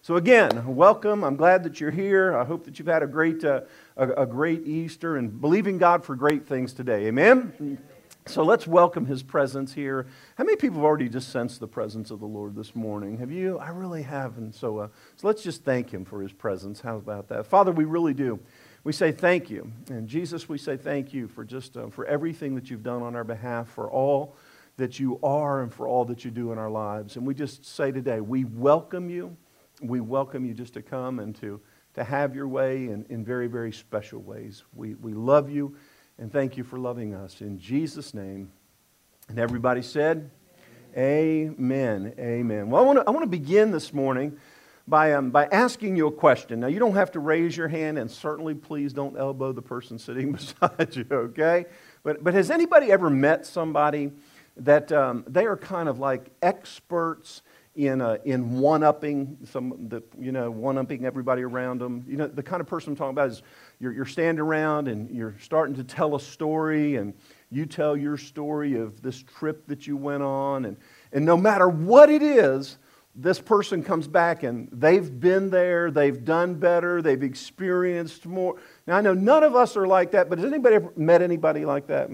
So again, welcome. I'm glad that you're here. I hope that you've had a great, uh, a, a, great Easter and believing God for great things today. Amen. So let's welcome His presence here. How many people have already just sensed the presence of the Lord this morning? Have you? I really have. And so, uh, so let's just thank Him for His presence. How about that, Father? We really do. We say thank you, and Jesus, we say thank you for just uh, for everything that you've done on our behalf, for all that you are, and for all that you do in our lives. And we just say today, we welcome you we welcome you just to come and to, to have your way in, in very, very special ways. We, we love you and thank you for loving us. In Jesus' name. And everybody said, Amen. Amen. Well, I want to I want to begin this morning by, um, by asking you a question. Now, you don't have to raise your hand, and certainly please don't elbow the person sitting beside you, okay? But, but has anybody ever met somebody that um, they are kind of like experts in, uh, in one-upping some the, you know one-upping everybody around them you know the kind of person i'm talking about is you're, you're standing around and you're starting to tell a story and you tell your story of this trip that you went on and, and no matter what it is this person comes back and they've been there they've done better they've experienced more. Now i know none of us are like that but has anybody ever met anybody like that?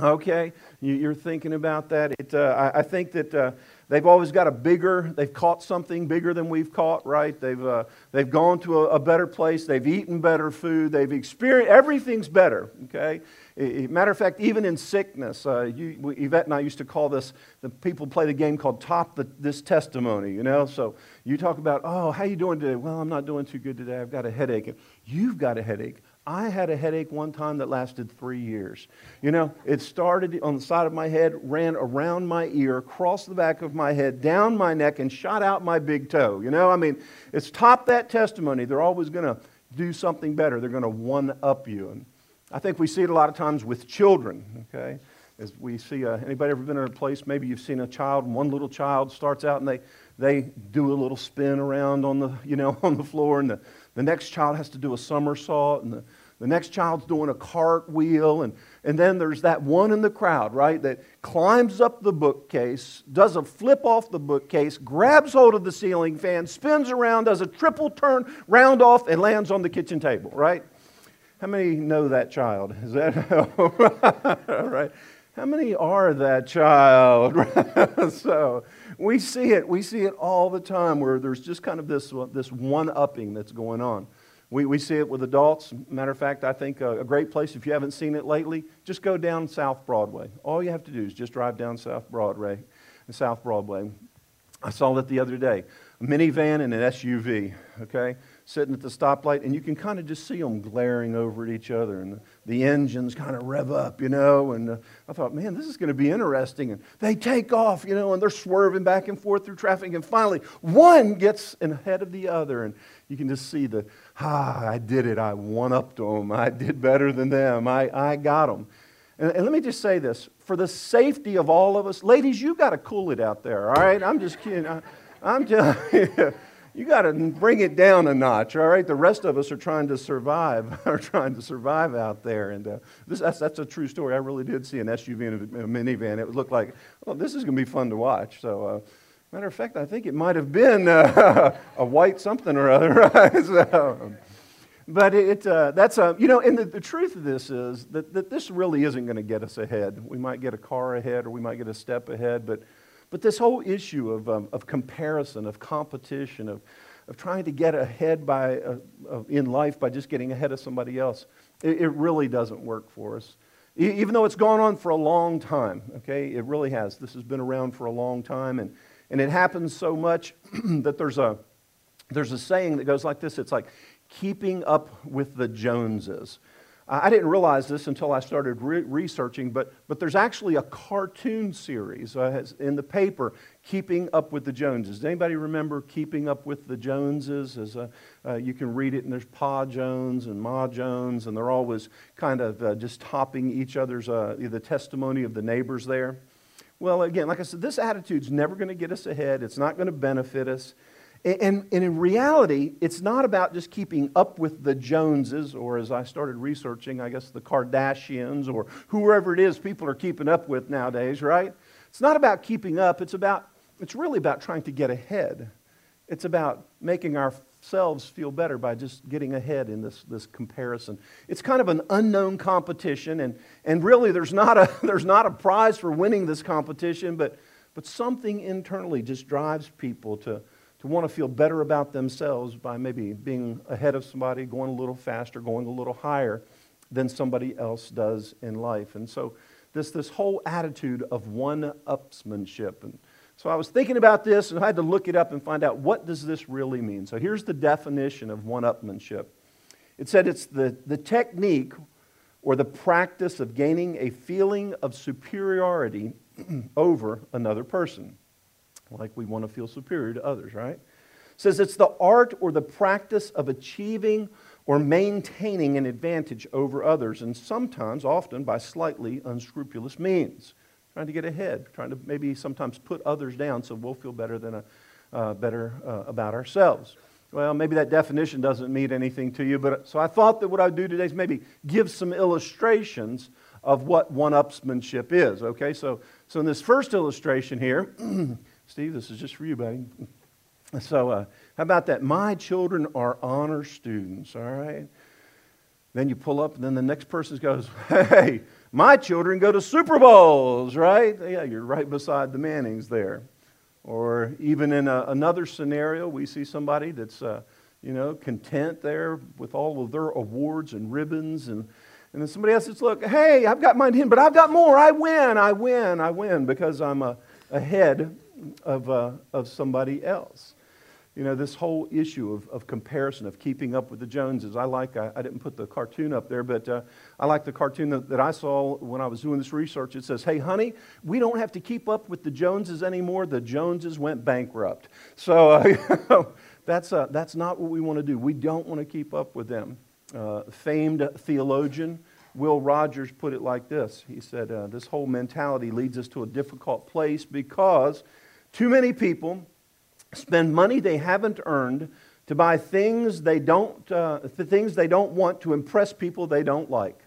Okay. You, are thinking about that. It, uh, I, I, think that uh, They've always got a bigger, they've caught something bigger than we've caught, right? They've, uh, they've gone to a, a, better place. They've eaten better food. They've experienced, everything's better, okay? Matter of fact, even in sickness, uh, you, Yvette and I used to call this, the people play the game called Top the, This Testimony, you know? So you talk about, oh, how you doing today? Well, I'm not doing too good today. I've got a headache. You've got a headache. I had a headache one time that lasted three years. You know, it started on the side of my head, ran around my ear, crossed the back of my head, down my neck, and shot out my big toe. You know, I mean, it's top that testimony. They're always going to do something better, they're going to one up you. And I think we see it a lot of times with children, okay? As we see, uh, anybody ever been in a place, maybe you've seen a child, and one little child starts out and they, they do a little spin around on the, you know, on the floor, and the, the next child has to do a somersault, and the, the next child's doing a cartwheel, and, and then there's that one in the crowd, right, that climbs up the bookcase, does a flip off the bookcase, grabs hold of the ceiling fan, spins around, does a triple turn, round off, and lands on the kitchen table, right? How many know that child? Is that right? How many are that child? so we see it. We see it all the time where there's just kind of this, this one upping that's going on. We, we see it with adults. Matter of fact, I think a, a, great place, if you haven't seen it lately, just go down South Broadway. All you have to do is just drive down South Broadway. South Broadway. I saw that the other day. A minivan and an SUV, okay? Sitting at the stoplight, and you can kind of just see them glaring over at each other, and the, the engines kind of rev up, you know. And uh, I thought, man, this is going to be interesting. And they take off, you know, and they're swerving back and forth through traffic, and finally, one gets ahead of the other, and you can just see the, ah, I did it. I won up to them. I did better than them. I, I got them. And, and let me just say this for the safety of all of us, ladies, you got to cool it out there, all right? I'm just kidding. I, I'm just. you got to bring it down a notch, all right? The rest of us are trying to survive, are trying to survive out there. And uh, this, that's, that's a true story. I really did see an SUV and a, minivan. It looked like, well, this is going to be fun to watch. So, uh, matter of fact, I think it might have been uh, a white something or other, right? So, but it, uh, that's a, you know, and the, the truth of this is that, that this really isn't going to get us ahead. We might get a car ahead or we might get a step ahead, but but this whole issue of, um, of comparison, of competition, of, of trying to get ahead by, uh, in life by just getting ahead of somebody else, it, it really doesn't work for us. E- even though it's gone on for a long time, okay? It really has. This has been around for a long time, and, and it happens so much that there's a, there's a saying that goes like this it's like keeping up with the Joneses. I didn't realize this until I started re- researching, but, but there's actually a cartoon series uh, in the paper, Keeping Up with the Joneses. Does anybody remember Keeping Up with the Joneses? As uh, uh, you can read it, and there's Pa Jones and Ma Jones, and they're always kind of uh, just topping each other's, uh, the testimony of the neighbors there. Well, again, like I said, this attitude's never going to get us ahead. It's not going to benefit us. And, and, in reality, it's not about just keeping up with the Joneses, or as I started researching, I guess the Kardashians, or whoever it is people are keeping up with nowadays, right? It's not about keeping up, it's, about, it's really about trying to get ahead. It's about making ourselves feel better by just getting ahead in this, this comparison. It's kind of an unknown competition, and, and really there's not, a, there's not a prize for winning this competition, but, but something internally just drives people to, to want to feel better about themselves by maybe being ahead of somebody, going a little faster, going a little higher than somebody else does in life. And so this, this whole attitude of one-upsmanship. And so I was thinking about this and I had to look it up and find out what does this really mean. So here's the definition of one-upmanship. It said it's the, the technique or the practice of gaining a feeling of superiority over another person. Like we want to feel superior to others, right? Says it's the art or the practice of achieving or maintaining an advantage over others, and sometimes, often, by slightly unscrupulous means. Trying to get ahead, trying to maybe sometimes put others down so we'll feel better, than a, uh, better uh, about ourselves. Well, maybe that definition doesn't mean anything to you, but so I thought that what I'd do today is maybe give some illustrations of what one-upsmanship is. Okay, so so in this first illustration here, Steve, this is just for you, buddy. So, uh, how about that? My children are honor students, all right? Then you pull up, and then the next person goes, Hey, my children go to Super Bowls, right? Yeah, you're right beside the Mannings there. Or even in a, another scenario, we see somebody that's, uh, you know, content there with all of their awards and ribbons. And, and then somebody else says, Look, hey, I've got mine in, but I've got more. I win, I win, I win because I'm uh, ahead of, uh, of somebody else. You know, this whole issue of, of comparison, of keeping up with the Joneses. I like, I, I didn't put the cartoon up there, but uh, I like the cartoon that, that I saw when I was doing this research. It says, hey, honey, we don't have to keep up with the Joneses anymore. The Joneses went bankrupt. So uh, that's, uh, that's not what we want to do. We don't want to keep up with them. Uh, famed theologian Will Rogers put it like this He said, uh, This whole mentality leads us to a difficult place because too many people spend money they haven't earned to buy things they don't, uh, the things they don't want to impress people they don't like.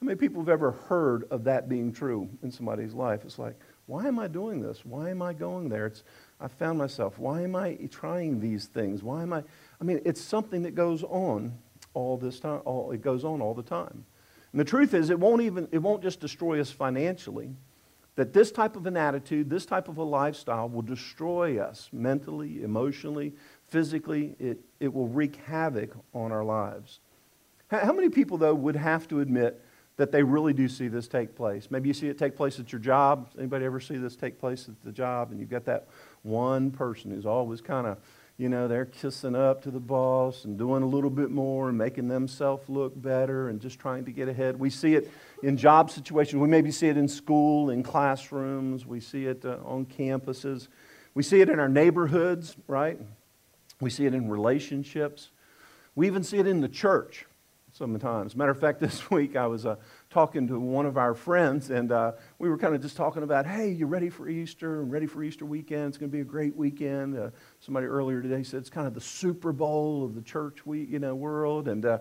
How many people have ever heard of that being true in somebody's life? It's like, why am I doing this? Why am I going there? It's, I found myself, why am I trying these things? Why am I? I mean, it's something that goes on all this time. All, it goes on all the time. And the truth is, it won't even, it won't just destroy us financially that this type of an attitude, this type of a lifestyle will destroy us mentally, emotionally, physically. It, it will wreak havoc on our lives. How many people, though, would have to admit that they really do see this take place? Maybe you see it take place at your job. Anybody ever see this take place at the job? And you've got that one person who's always kind of you know, they're kissing up to the boss and doing a little bit more and making themselves look better and just trying to get ahead. We see it in job situations. We maybe see it in school, in classrooms. We see it uh, on campuses. We see it in our neighborhoods, right? We see it in relationships. We even see it in the church sometimes. Matter of fact, this week I was uh, talking to one of our friends, and uh, we were kind of just talking about, hey, you ready for Easter? ready for Easter weekend? It's going to be a great weekend. Uh, somebody earlier today said it's kind of the Super Bowl of the church week, you know, world, and. Uh,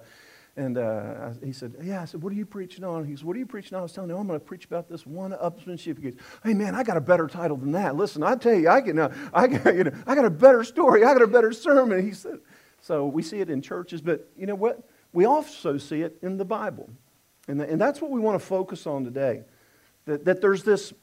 and uh, he said, Yeah. I said, What are you preaching on? He said, What are you preaching on? I was telling him, I'm going to preach about this one upsmanship. He goes, Hey, man, I got a better title than that. Listen, I tell you, I, can, uh, I, got, you know, I got a better story. I got a better sermon. He said, So we see it in churches, but you know what? We also see it in the Bible. And, and that's what we want to focus on today. That, that there's this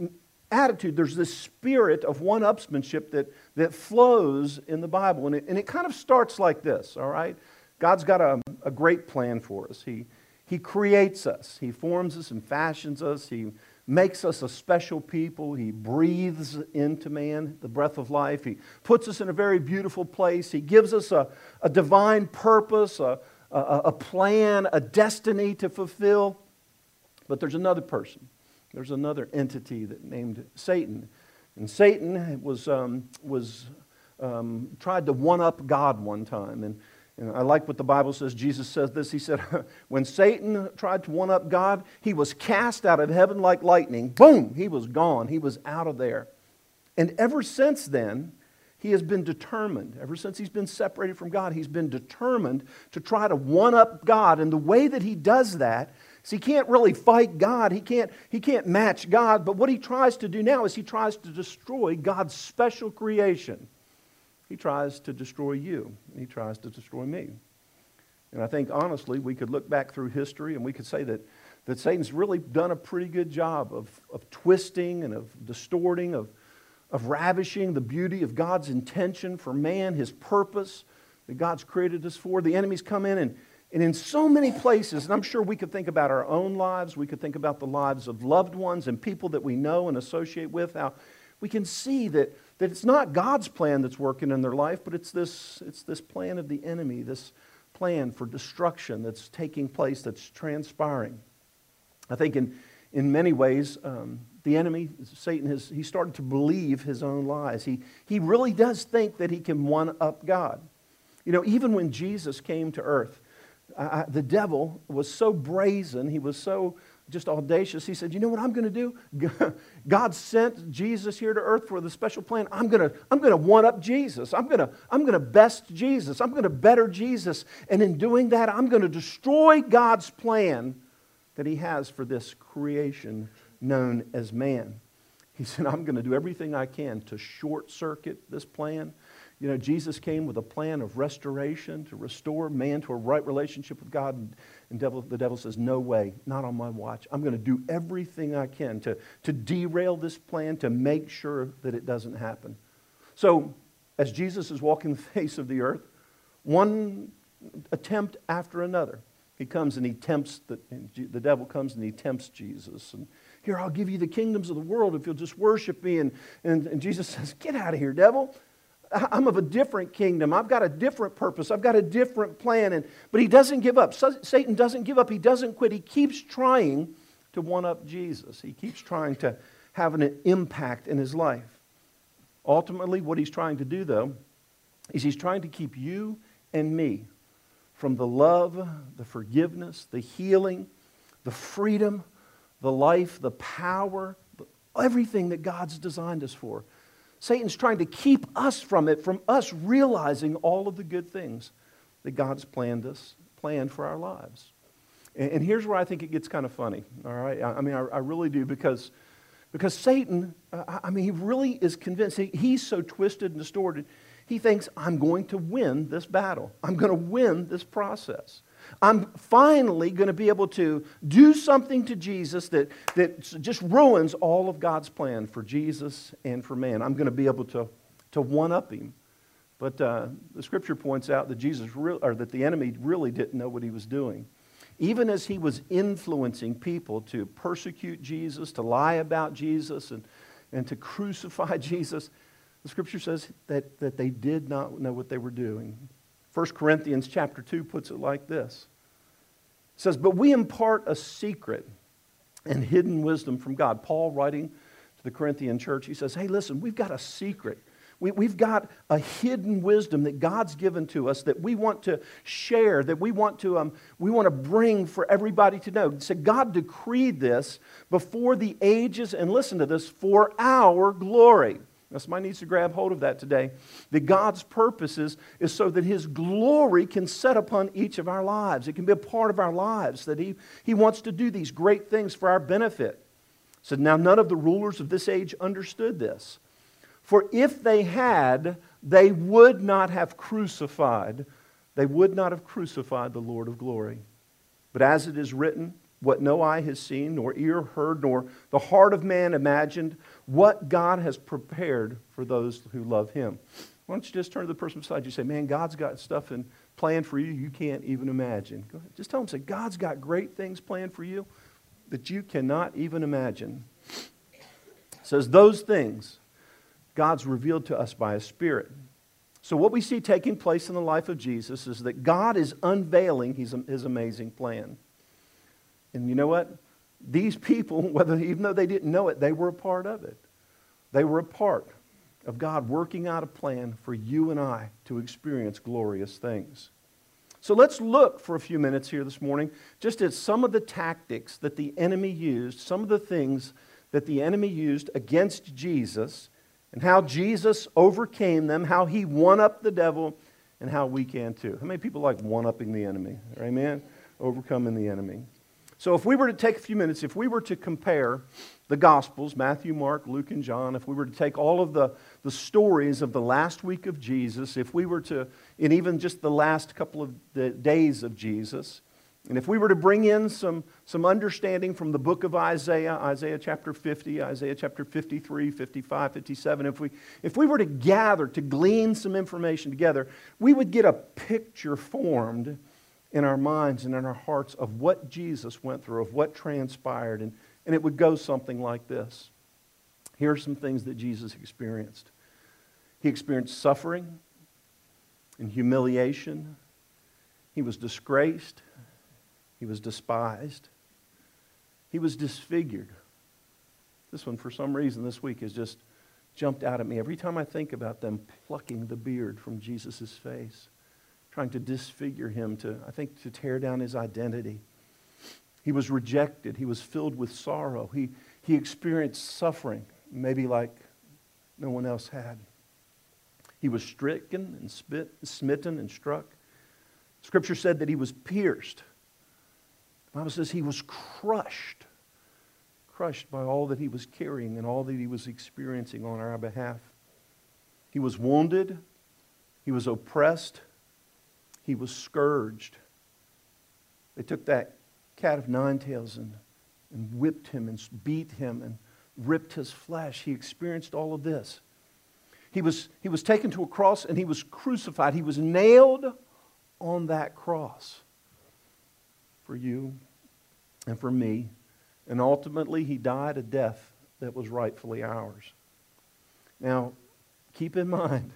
attitude, there's this spirit of one upsmanship that, that flows in the Bible. And it, and it kind of starts like this, all right? God's got a, a great plan for us. He, he creates us, He forms us and fashions us, He makes us a special people. He breathes into man the breath of life. He puts us in a very beautiful place. He gives us a, a divine purpose, a, a, a plan, a destiny to fulfill. But there's another person. There's another entity that named Satan. And Satan was, um, was um, tried to one up God one time. And, and I like what the Bible says. Jesus says this. He said, When Satan tried to one up God, he was cast out of heaven like lightning. Boom! He was gone. He was out of there. And ever since then, he has been determined, ever since he's been separated from God, he's been determined to try to one up God. And the way that he does that is he can't really fight God, he can't, he can't match God. But what he tries to do now is he tries to destroy God's special creation. he tries to destroy you. He tries to destroy me. And I think, honestly, we could look back through history and we could say that, that Satan's really done a pretty good job of, of twisting and of distorting, of, of ravishing the beauty of God's intention for man, his purpose that God's created us for. The enemies come in and, and in so many places, and I'm sure we could think about our own lives, we could think about the lives of loved ones and people that we know and associate with, how we can see that, that it's not God's plan that's working in their life, but it's this, it's this plan of the enemy, this plan for destruction that's taking place, that's transpiring. I think in, in many ways, um, the enemy, Satan, has he started to believe his own lies. He, he really does think that he can one up God. You know, even when Jesus came to earth, the devil was so brazen, he was so just audacious. He said, You know what I'm going to do? God sent Jesus here to earth for the special plan. I'm going to, I'm to one up Jesus. I'm going to, I'm going to best Jesus. I'm going to better Jesus. And in doing that, I'm going to destroy God's plan that He has for this creation known as man. He said, I'm going to do everything I can to short circuit this plan you know, Jesus came with a plan of restoration to restore man to a right relationship with God. And, devil, the devil says, No way, not on my watch. I'm going to do everything I can to, to derail this plan, to make sure that it doesn't happen. So, as Jesus is walking the face of the earth, one attempt after another, he comes and he tempts, the, the devil comes and he tempts Jesus. And here, I'll give you the kingdoms of the world if you'll just worship me. And, and, and Jesus says, Get out of here, devil. I'm of a different kingdom. I've got a different purpose. I've got a different plan. And, but he doesn't give up. Satan doesn't give up. He doesn't quit. He keeps trying to one up Jesus. He keeps trying to have an impact in his life. Ultimately, what he's trying to do, though, is he's trying to keep you and me from the love, the forgiveness, the healing, the freedom, the life, the power, everything that God's designed us for. Satan's trying to keep us from it, from us realizing all of the good things that God's planned us, planned for our lives. And, and here's where I think it gets kind of funny. All right, I, I mean, I, I, really do because because Satan, uh, I mean, he really is convinced. He, he's so twisted and distorted. He thinks I'm going to win this battle. I'm going to win this process. I'm finally going to be able to do something to Jesus that, that just ruins all of God's plan for Jesus and for man. I'm going to be able to, to one up him. But uh, the scripture points out that Jesus re- or that the enemy really didn't know what he was doing. Even as he was influencing people to persecute Jesus, to lie about Jesus, and, and to crucify Jesus, the scripture says that, that they did not know what they were doing. 1 Corinthians chapter 2 puts it like this. It says, But we impart a secret and hidden wisdom from God. Paul writing to the Corinthian church, he says, Hey, listen, we've got a secret. We, have got a hidden wisdom that God's given to us that we want to share, that we want to, um, we want to bring for everybody to know. So God decreed this before the ages, and listen to this, for our glory. Somebody needs to grab hold of that today. That God's purposes is so that His glory can set upon each of our lives. It can be a part of our lives, that He, he wants to do these great things for our benefit. So now, none of the rulers of this age understood this. For if they had, they would not have crucified, they would not have crucified the Lord of glory. But as it is written, what no eye has seen, nor ear heard, nor the heart of man imagined, what God has prepared for those who love him. Why don't you just turn to the person beside you and say, Man, God's got stuff and planned for you you can't even imagine. Go ahead. Just tell them, say, God's got great things planned for you that you cannot even imagine. It says, Those things God's revealed to us by His Spirit. So, what we see taking place in the life of Jesus is that God is unveiling His, his amazing plan. And you know what? These people, whether, even though they didn't know it, they were a part of it. They were a part of God working out a plan for you and I to experience glorious things. So let's look for a few minutes here this morning just at some of the tactics that the enemy used, some of the things that the enemy used against Jesus, and how Jesus overcame them, how he won up the devil, and how we can too. How many people like one upping the enemy? Amen? Overcoming the enemy. So, if we were to take a few minutes, if we were to compare the Gospels, Matthew, Mark, Luke, and John, if we were to take all of the, the stories of the last week of Jesus, if we were to, in even just the last couple of the days of Jesus, and if we were to bring in some, some understanding from the book of Isaiah, Isaiah chapter 50, Isaiah chapter 53, 55, 57, if we, if we were to gather, to glean some information together, we would get a picture formed in our minds and in our hearts of what Jesus went through, of what transpired. And, and it would go something like this. Here are some things that Jesus experienced He experienced suffering and humiliation, He was disgraced, He was despised, He was disfigured. This one, for some reason, this week has just jumped out at me. Every time I think about them plucking the beard from Jesus' face trying to disfigure him, to, I think, to tear down his identity. He was rejected. He was filled with sorrow. He, he experienced suffering, maybe like no one else had. He was stricken and spit, smitten and struck. Scripture said that he was pierced. The Bible says he was crushed, crushed by all that he was carrying and all that he was experiencing on our behalf. He was wounded. He was oppressed. He was scourged. They took that cat of nine tails and, and whipped him and beat him and ripped his flesh. He experienced all of this. He was, he was taken to a cross and he was crucified. He was nailed on that cross for you and for me. And ultimately, he died a death that was rightfully ours. Now, keep in mind,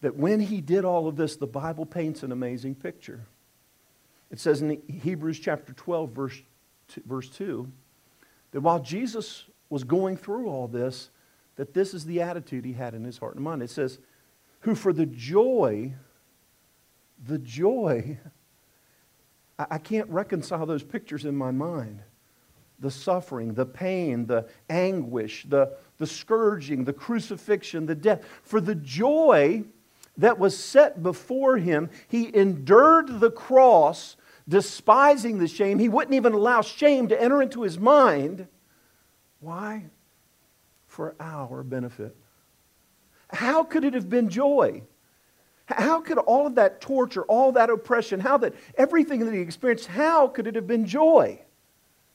that when he did all of this, the Bible paints an amazing picture. It says in Hebrews chapter 12, verse 2, verse 2 that while Jesus was going through all this, that this is the attitude he had in his heart and mind. It says, who for the joy, the joy, I, I can't reconcile those pictures in my mind. The suffering, the pain, the anguish, the, the scourging, the crucifixion, the death. For the joy that was set before him. He endured the cross, despising the shame. He wouldn't even allow shame to enter into his mind. Why? For our benefit. How could it have been joy? How could all of that torture, all that oppression, how that everything that he experienced, how could it have been joy?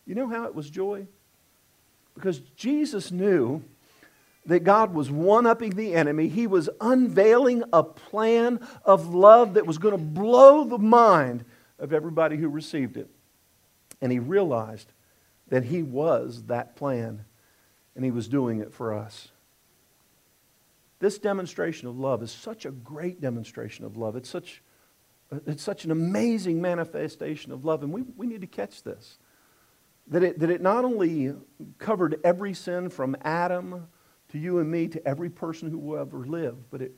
You know how it was joy? Because Jesus knew that God was one upping the enemy. He was unveiling a plan of love that was going to blow the mind of everybody who received it. And he realized that he was that plan, and he was doing it for us. This demonstration of love is such a great demonstration of love. It's such, it's such an amazing manifestation of love, and we, we need to catch this. That it, that it not only covered every sin from Adam to you and me, to every person who will ever live, but it,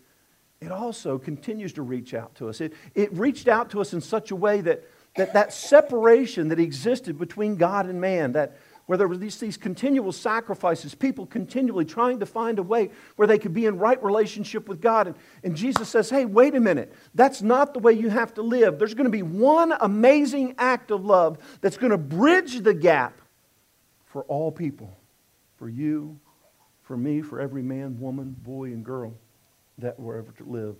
it also continues to reach out to us. It, it reached out to us in such a way that that, that separation that existed between God and man, that where there were these, these continual sacrifices, people continually trying to find a way where they could be in right relationship with God. And, and Jesus says, hey, wait a minute. That's not the way you have to live. There's going to be one amazing act of love that's going to bridge the gap for all people, for you for me, for every man, woman, boy, and girl that were ever to live.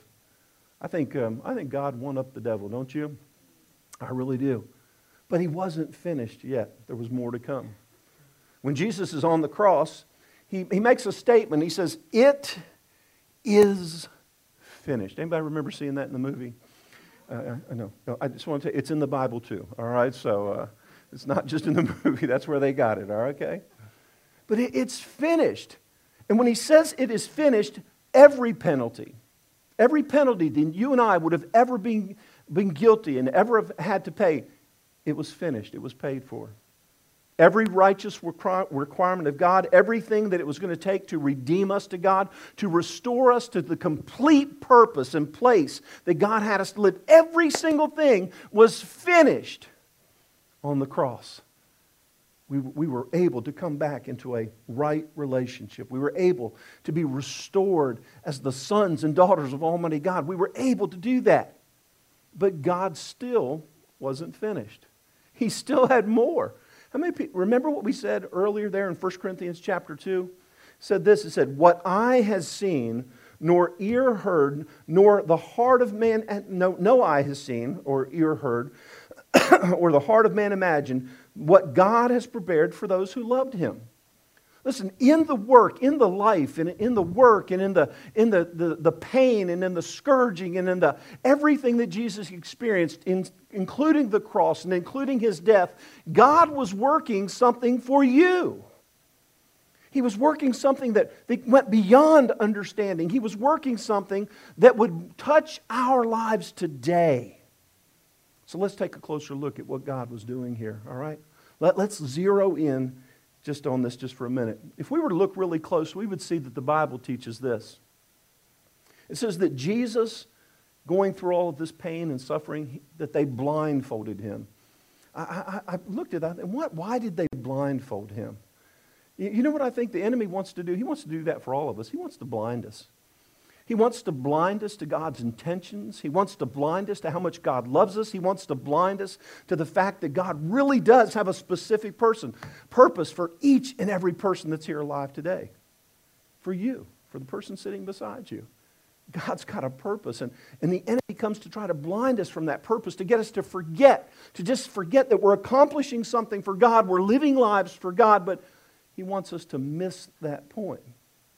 I think, um, I think God won up the devil, don't you? I really do. But he wasn't finished yet. There was more to come. When Jesus is on the cross, he, he makes a statement. He says, It is finished. Anybody remember seeing that in the movie? Uh, I know. No, I just want to you, it's in the Bible too, all right? So uh, it's not just in the movie. That's where they got it, all right? Okay? But it, it's finished. And when he says it is finished, every penalty, every penalty that you and I would have ever been, been guilty and ever have had to pay, it was finished. It was paid for. Every righteous requirement of God, everything that it was going to take to redeem us to God, to restore us to the complete purpose and place that God had us to live, every single thing was finished on the cross we, we were able to come back into a right relationship. We were able to be restored as the sons and daughters of Almighty God. We were able to do that. But God still wasn't finished. He still had more. How many people, remember what we said earlier there in 1 Corinthians chapter 2? It said this, it said, What eye has seen, nor ear heard, nor the heart of man, no, no eye has seen or ear heard, or the heart of man imagined, what God has prepared for those who loved him. Listen, in the work, in the life, and in the work, and in the, in the, the, the pain, and in the scourging, and in the everything that Jesus experienced, in, including the cross and including his death, God was working something for you. He was working something that, that went beyond understanding. He was working something that would touch our lives today. So let's take a closer look at what God was doing here, all right? Let, let's zero in just on this just for a minute. If we were to look really close, we would see that the Bible teaches this. It says that Jesus, going through all of this pain and suffering, that they blindfolded him. I, I, I looked at that and what, why did they blindfold him? You, you know what I think the enemy wants to do? He wants to do that for all of us. He wants to blind us. He wants to blind us to God's intentions. He wants to blind us to how much God loves us. He wants to blind us to the fact that God really does have a specific person, purpose for each and every person that's here alive today. For you, for the person sitting beside you. God's got a purpose. And, and the enemy comes to try to blind us from that purpose, to get us to forget, to just forget that we're accomplishing something for God, we're living lives for God, but he wants us to miss that point.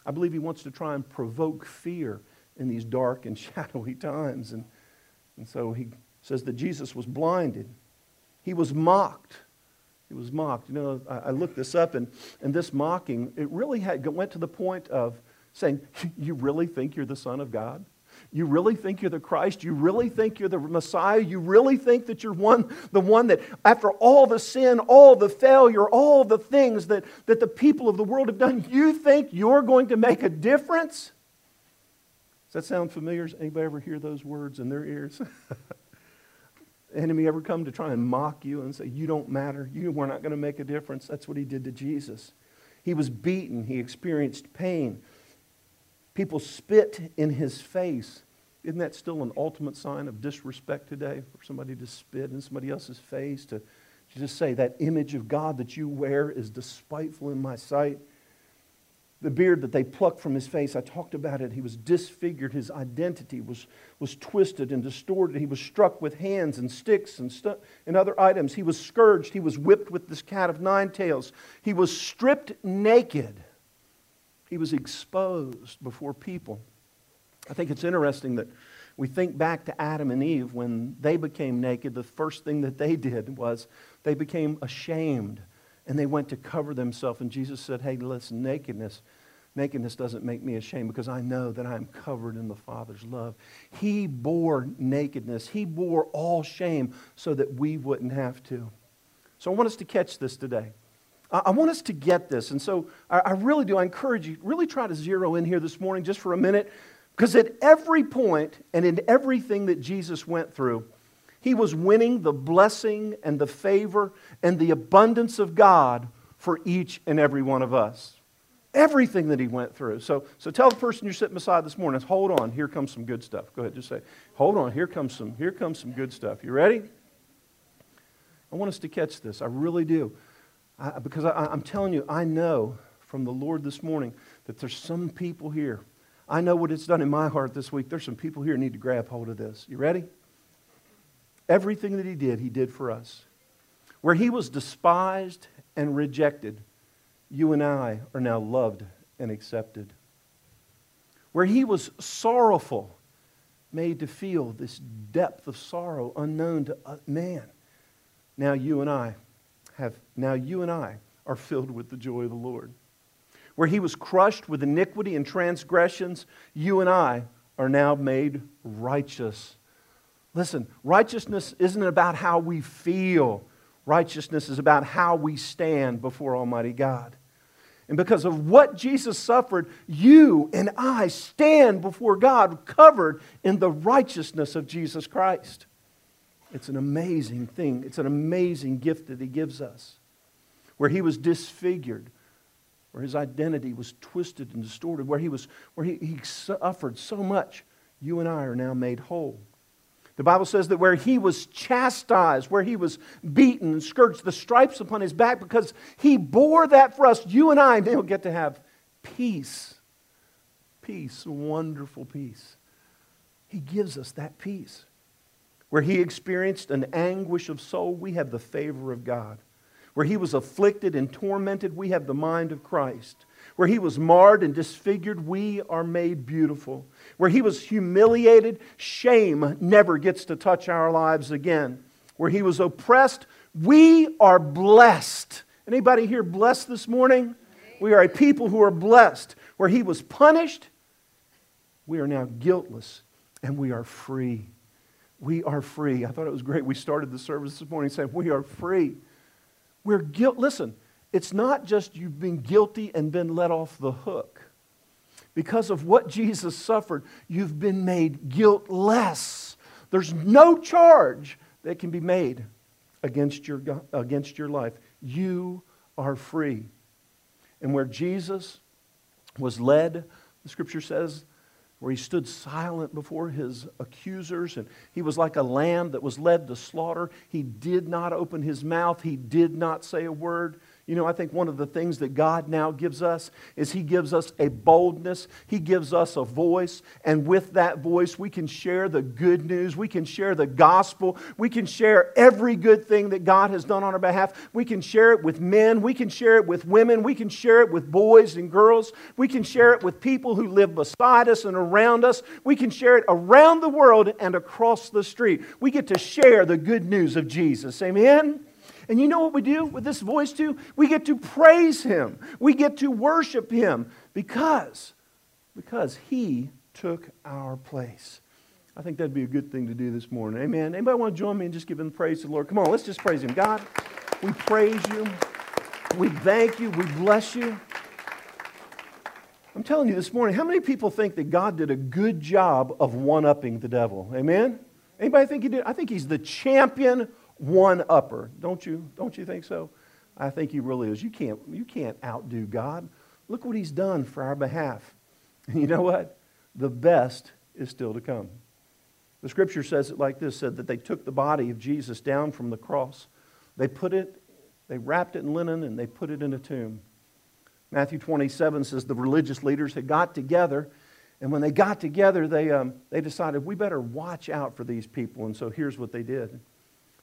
I believe he wants to try and provoke fear in these dark and shadowy times. And, and so he says that Jesus was blinded. He was mocked. He was mocked. You know, I, I looked this up, and, and this mocking, it really had, went to the point of saying, You really think you're the Son of God? You really think you're the Christ? You really think you're the Messiah? You really think that you're one, the one that, after all the sin, all the failure, all the things that, that the people of the world have done, you think you're going to make a difference? Does that sound familiar? Does anybody ever hear those words in their ears? Enemy ever come to try and mock you and say, You don't matter. You were not going to make a difference? That's what he did to Jesus. He was beaten, he experienced pain. People spit in his face. Isn't that still an ultimate sign of disrespect today for somebody to spit in somebody else's face? To, to just say, that image of God that you wear is despiteful in my sight. The beard that they plucked from his face, I talked about it. He was disfigured. His identity was, was twisted and distorted. He was struck with hands and sticks and, stu- and other items. He was scourged. He was whipped with this cat of nine tails. He was stripped naked. He was exposed before people. I think it's interesting that we think back to Adam and Eve when they became naked. The first thing that they did was they became ashamed and they went to cover themselves. And Jesus said, Hey, listen, nakedness. Nakedness doesn't make me ashamed because I know that I'm covered in the Father's love. He bore nakedness. He bore all shame so that we wouldn't have to. So I want us to catch this today. I want us to get this. And so I really do. I encourage you, really try to zero in here this morning just for a minute. Because at every point and in everything that Jesus went through, he was winning the blessing and the favor and the abundance of God for each and every one of us. Everything that he went through. So, so tell the person you're sitting beside this morning, hold on, here comes some good stuff. Go ahead, just say, hold on, here comes some, here comes some good stuff. You ready? I want us to catch this. I really do. I, because I, am telling you, I know from the Lord this morning that there's some people here. I know what it's done in my heart this week. There's some people here need to grab hold of this. You ready? Everything that he did, he did for us. Where he was despised and rejected, you and I are now loved and accepted. Where he was sorrowful, made to feel this depth of sorrow unknown to uh, man, now you and I have, now you and I are filled with the joy of the Lord. Where he was crushed with iniquity and transgressions, you and I are now made righteous. Listen, righteousness isn't about how we feel. Righteousness is about how we stand before Almighty God. And because of what Jesus suffered, you and I stand before God covered in the righteousness of Jesus Christ. It's an amazing thing. It's an amazing gift that he gives us. Where he was disfigured, where his identity was twisted and distorted, where he, was, where he, he suffered so much, you and I are now made whole. The Bible says that where he was chastised, where he was beaten and scourged, the stripes upon his back, because he bore that for us, you and I will get to have peace. Peace, wonderful peace. He gives us that peace. Where he experienced an anguish of soul, we have the favor of God. Where he was afflicted and tormented, we have the mind of Christ. Where he was marred and disfigured, we are made beautiful. Where he was humiliated, shame never gets to touch our lives again. Where he was oppressed, we are blessed. Anybody here blessed this morning? We are a people who are blessed. Where he was punished, we are now guiltless and we are free. We are free. I thought it was great. We started the service this morning saying, We are free. We're guilt. Listen, it's not just you've been guilty and been let off the hook. Because of what Jesus suffered, you've been made guiltless. There's no charge that can be made against your, against your life. You are free. And where Jesus was led, the scripture says, where he stood silent before his accusers, and he was like a lamb that was led to slaughter. He did not open his mouth, he did not say a word. You know, I think one of the things that God now gives us is He gives us a boldness, He gives us a voice, and with that voice, we can share the good news, we can share the gospel, we can share every good thing that God has done on our behalf. We can share it with men, we can share it with women, we can share it with boys and girls, we can share it with people who live beside us and around us, we can share it around the world and across the street. We get to share the good news of Jesus. Amen? And you know what we do with this voice too? We get to praise him. We get to worship him because because he took our place. I think that'd be a good thing to do this morning. Amen. Anybody want to join me in just giving praise to the Lord? Come on, let's just praise him. God, we praise you. We thank you. We bless you. I'm telling you this morning, how many people think that God did a good job of one-upping the devil? Amen? Anybody think he did? I think he's the champion one upper. Don't you? Don't you think so? I think he really is. You can't, you can't outdo God. Look what he's done for our behalf. And you know what? The best is still to come. The scripture says it like this said that they took the body of Jesus down from the cross. They put it, they wrapped it in linen and they put it in a tomb. Matthew 27 says the religious leaders had got together, and when they got together, they, um, they decided we better watch out for these people. And so here's what they did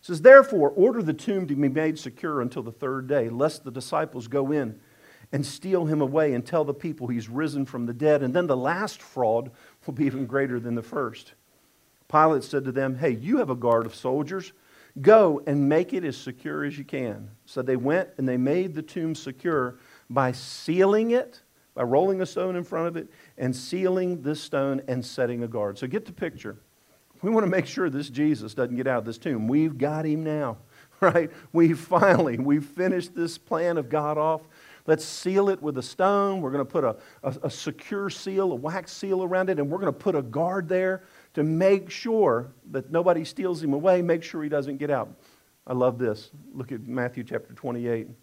says, Therefore, order the tomb to be made secure until the third day, lest the disciples go in and steal him away and tell the people he's risen from the dead. And then the last fraud will be even greater than the first. Pilate said to them, Hey, you have a guard of soldiers. Go and make it as secure as you can. So they went and they made the tomb secure by sealing it, by rolling a stone in front of it, and sealing this stone and setting a guard. So get the picture. We want to make sure this Jesus doesn't get out of this tomb. We've got him now, right? We finally, we've finished this plan of God off. Let's seal it with a stone. We're going to put a, a, a secure seal, a wax seal around it, and we're going to put a guard there to make sure that nobody steals him away, make sure he doesn't get out. I love this. Look at Matthew chapter 28. It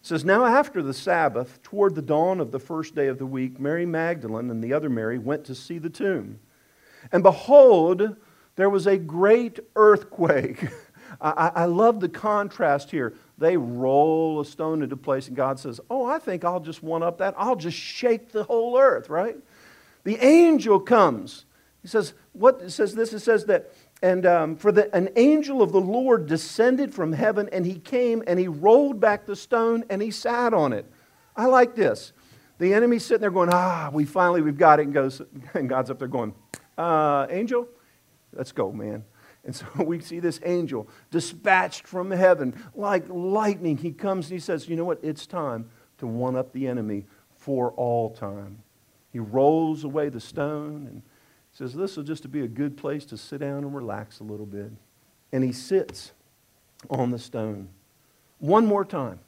says, Now after the Sabbath, toward the dawn of the first day of the week, Mary Magdalene and the other Mary went to see the tomb. And behold, there was a great earthquake. I, I, love the contrast here. They roll a stone into place, and God says, Oh, I think I'll just one up that. I'll just shake the whole earth, right? The angel comes. He says, What it says this? It says that, and um, for the, an angel of the Lord descended from heaven, and he came and he rolled back the stone and he sat on it. I like this. The enemy's sitting there going, Ah, we finally, we've got it. And, goes, and God's up there going, uh, Angel, Let's go, man. And so we see this angel dispatched from heaven like lightning. He comes and he says, You know what? It's time to one up the enemy for all time. He rolls away the stone and says, This will just be a good place to sit down and relax a little bit. And he sits on the stone. One more time.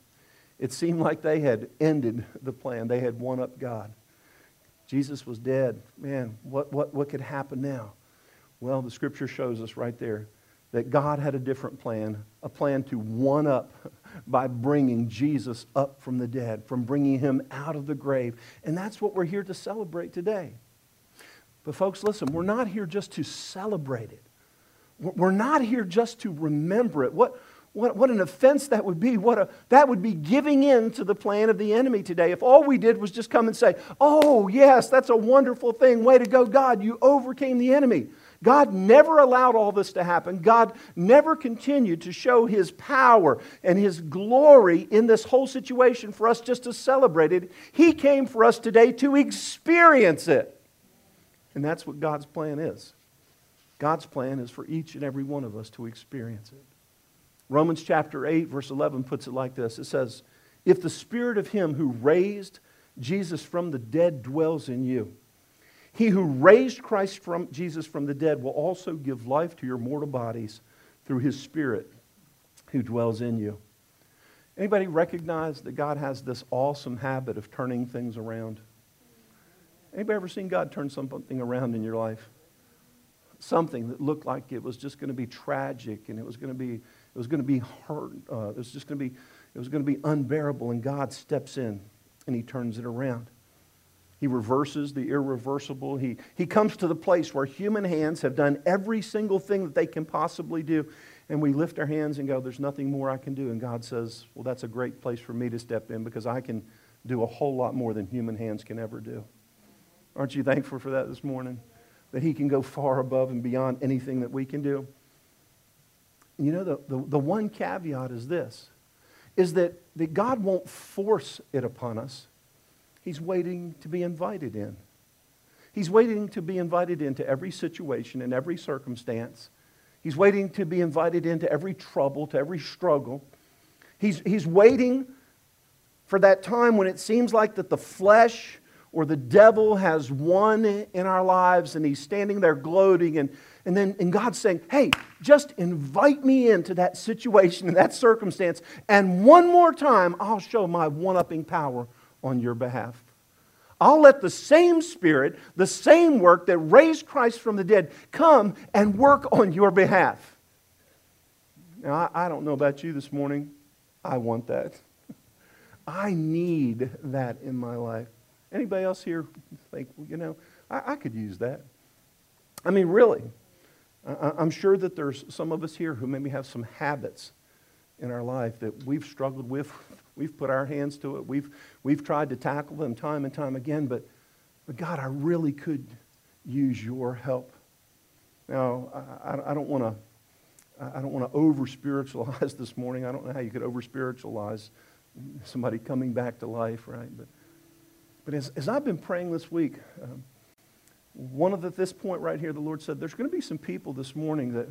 It seemed like they had ended the plan, they had won up God. Jesus was dead. Man, what, what, what could happen now? Well, the scripture shows us right there that God had a different plan, a plan to one up by bringing Jesus up from the dead, from bringing him out of the grave. And that's what we're here to celebrate today. But, folks, listen, we're not here just to celebrate it. We're not here just to remember it. What, what, what an offense that would be. What a, that would be giving in to the plan of the enemy today. If all we did was just come and say, Oh, yes, that's a wonderful thing. Way to go, God. You overcame the enemy. God never allowed all this to happen. God never continued to show his power and his glory in this whole situation for us just to celebrate it. He came for us today to experience it. And that's what God's plan is. God's plan is for each and every one of us to experience it. Romans chapter 8, verse 11 puts it like this it says, If the spirit of him who raised Jesus from the dead dwells in you, he who raised Christ from Jesus from the dead will also give life to your mortal bodies through his spirit who dwells in you. Anybody recognize that God has this awesome habit of turning things around? Anybody ever seen God turn something around in your life? Something that looked like it was just going to be tragic and it was going to be it was going to be hurt. Uh, it was just going to be it was going to be unbearable, and God steps in and He turns it around. He reverses the irreversible. He, he comes to the place where human hands have done every single thing that they can possibly do. And we lift our hands and go, There's nothing more I can do. And God says, Well, that's a great place for me to step in because I can do a whole lot more than human hands can ever do. Aren't you thankful for that this morning? That He can go far above and beyond anything that we can do. You know, the, the, the one caveat is this is that, that God won't force it upon us. He's waiting to be invited in. He's waiting to be invited into every situation and every circumstance. He's waiting to be invited into every trouble, to every struggle. He's, he's waiting for that time when it seems like that the flesh or the devil has won in our lives and he's standing there gloating and, and then and God's saying, hey, just invite me into that situation and that circumstance and one more time I'll show my one-upping power on your behalf. I'll let the same Spirit, the same work that raised Christ from the dead, come and work on your behalf. Now, I, don't know about you this morning. I want that. I need that in my life. Anybody else here think, you know, I, I could use that? I mean, really. I, I'm sure that there's some of us here who maybe have some habits in our life that we've struggled with We've put our hands to it. We've, we've tried to tackle them time and time again, but, but God, I really could use your help. Now, I, I don't want to. I don't want to over spiritualize this morning. I don't know how you could over spiritualize somebody coming back to life, right? But, but as, as I've been praying this week, um, one of the, this point right here, the Lord said, there's going to be some people this morning that,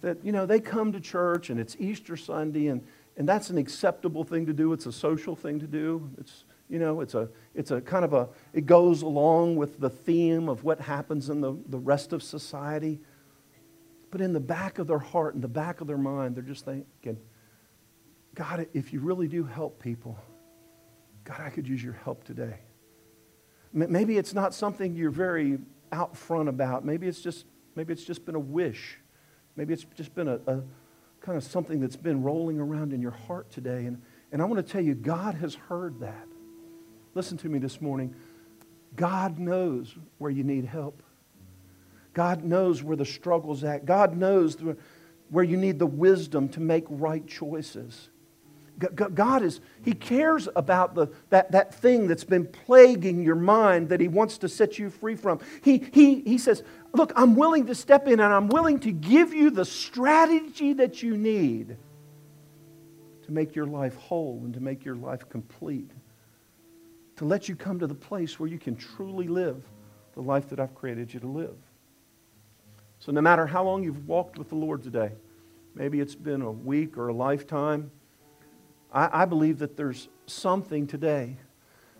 that, you know, they come to church and it's Easter Sunday and, and that's an acceptable thing to do. It's a social thing to do. It's, you know, it's a, it's a kind of a, it goes along with the theme of what happens in the, the rest of society. But in the back of their heart, in the back of their mind, they're just thinking, God, if you really do help people, God, I could use your help today. Maybe it's not something you're very out front about. Maybe it's just, maybe it's just been a wish. Maybe it's just been a, a kind of something that's been rolling around in your heart today. And, and I want to tell you, God has heard that. Listen to me this morning. God knows where you need help. God knows where the struggle's at. God knows where you need the wisdom to make right choices. God is, He cares about the, that, that thing that's been plaguing your mind that He wants to set you free from. He, he, he says, Look, I'm willing to step in and I'm willing to give you the strategy that you need to make your life whole and to make your life complete. To let you come to the place where you can truly live the life that I've created you to live. So, no matter how long you've walked with the Lord today, maybe it's been a week or a lifetime I, I believe that there's something today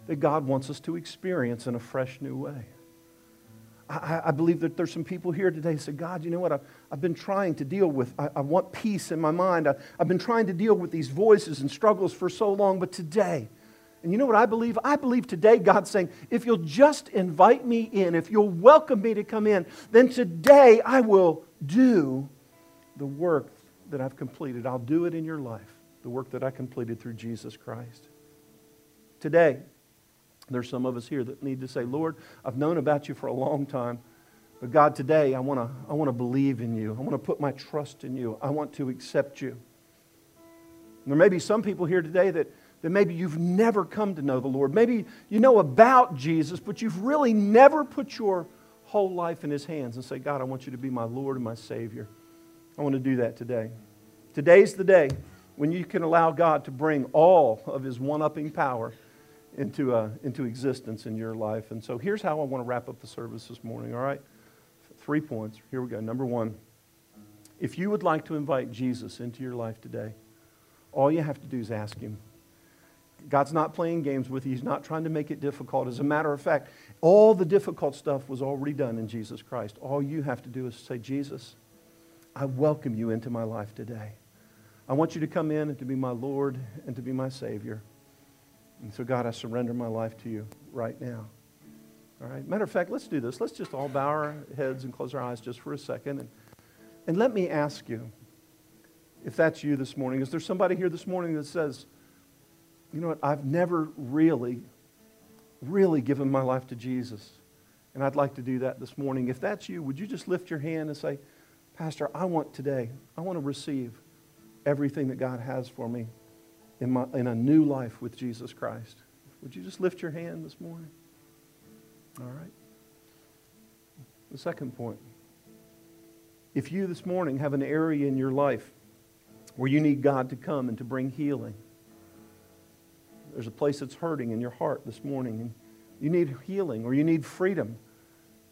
that God wants us to experience in a fresh new way. I, I, believe that there's some people here today who say, God, you know what? I've, I've been trying to deal with, I, I want peace in my mind. I, I've been trying to deal with these voices and struggles for so long, but today, and you know what I believe? I believe today God's saying, if you'll just invite me in, if you'll welcome me to come in, then today I will do the work that I've completed. I'll do it in your life the work that I completed through Jesus Christ. Today, there's some of us here that need to say, Lord, I've known about you for a long time. But God, today I want to I want to believe in you. I want to put my trust in you. I want to accept you. There may be some people here today that, that maybe you've never come to know the Lord. Maybe you know about Jesus, but you've really never put your whole life in His hands and say, God, I want you to be my Lord and my Savior. I want to do that today. Today's the day when you can allow God to bring all of His one upping power into, uh, into existence in your life. And so here's how I want to wrap up the service this morning, all right? Three points. Here we go. Number one if you would like to invite Jesus into your life today, all you have to do is ask Him. God's not playing games with you. He's not trying to make it difficult. As a matter of fact, all the difficult stuff was already done in Jesus Christ. All you have to do is say, Jesus, I welcome you into my life today. I want you to come in and to be my Lord and to be my Savior. And so, God, I surrender my life to you right now. All right. Matter of fact, let's do this. Let's just all bow our heads and close our eyes just for a second. And, and let me ask you if that's you this morning. Is there somebody here this morning that says, you know what, I've never really, really given my life to Jesus? And I'd like to do that this morning. If that's you, would you just lift your hand and say, Pastor, I want today, I want to receive everything that God has for me in, my, in a new life with Jesus Christ. Would you just lift your hand this morning? All right. The second point. If you this morning have an area in your life where you need God to come and to bring healing, there's a place that's hurting in your heart this morning, and you need healing or you need freedom.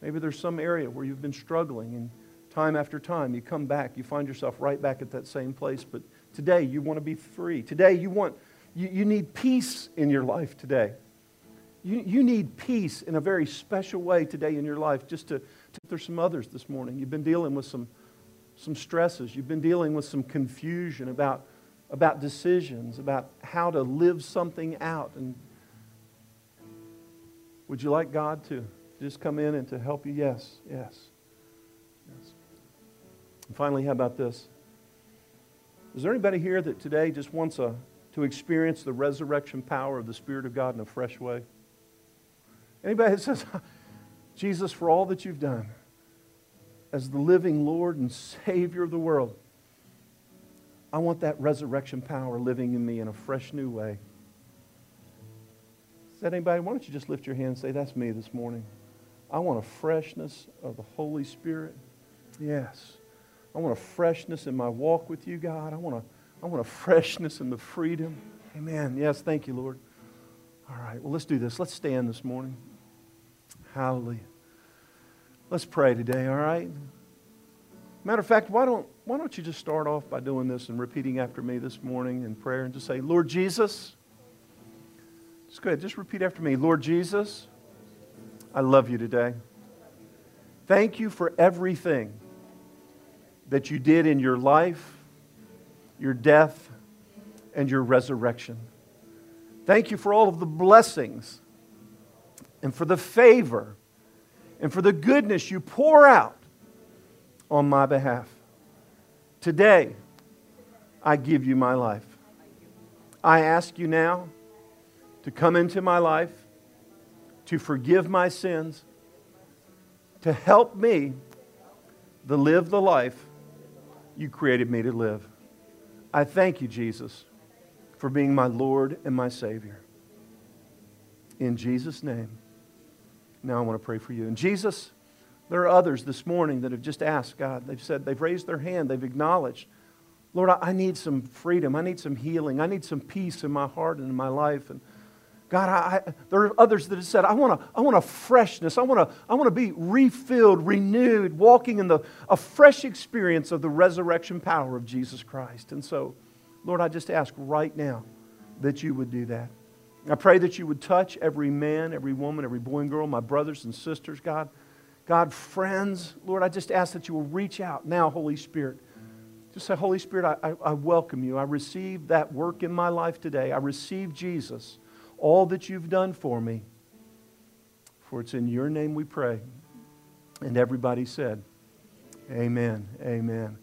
Maybe there's some area where you've been struggling, and time after time you come back, you find yourself right back at that same place, but Today, you want to be free. Today, you want, you, you need peace in your life today. You, you need peace in a very special way today in your life. Just to, to, there's some others this morning. You've been dealing with some, some stresses. You've been dealing with some confusion about, about decisions, about how to live something out. And would you like God to just come in and to help you? Yes, yes. yes. And finally, how about this? Is there anybody here that today just wants a, to experience the resurrection power of the Spirit of God in a fresh way? Anybody that says, Jesus, for all that you've done, as the living Lord and Savior of the world, I want that resurrection power living in me in a fresh new way. Is that anybody? Why don't you just lift your hand and say, That's me this morning. I want a freshness of the Holy Spirit. Yes. I want a freshness in my walk with you, God. I want a, I want a freshness in the freedom. Amen. Yes, thank you, Lord. All right, well, let's do this. Let's stand this morning. Hallelujah. Let's pray today, all right? Matter of fact, why don't, why don't you just start off by doing this and repeating after me this morning in prayer and just say, Lord Jesus, just go ahead, just repeat after me. Lord Jesus, I love you today. Thank you for everything that you did in your life, your death, and your resurrection. Thank you for all of the blessings and for the favor and for the goodness you pour out on my behalf. Today, I give you my life. I ask you now to come into my life, to forgive my sins, to help me to live the life you created me to live. I thank you, Jesus, for being my Lord and my Savior. In Jesus' name. Now I want to pray for you. And Jesus, there are others this morning that have just asked God. They've said, they've raised their hand, they've acknowledged, Lord, I need some freedom. I need some healing. I need some peace in my heart and in my life. And God, I, I, there are others that have said, I want, a, I want a freshness. I want, to, I want to be refilled, renewed, walking in the, a fresh experience of the resurrection power of Jesus Christ. And so, Lord, I just ask right now that you would do that. I pray that you would touch every man, every woman, every boy and girl, my brothers and sisters, God. God, friends, Lord, I just ask that you will reach out now, Holy Spirit. Just say, Holy Spirit, I, I, I welcome you. I receive that work in my life today. I receive Jesus all that you've done for me. For it's in your name we pray. And everybody said, Amen. Amen.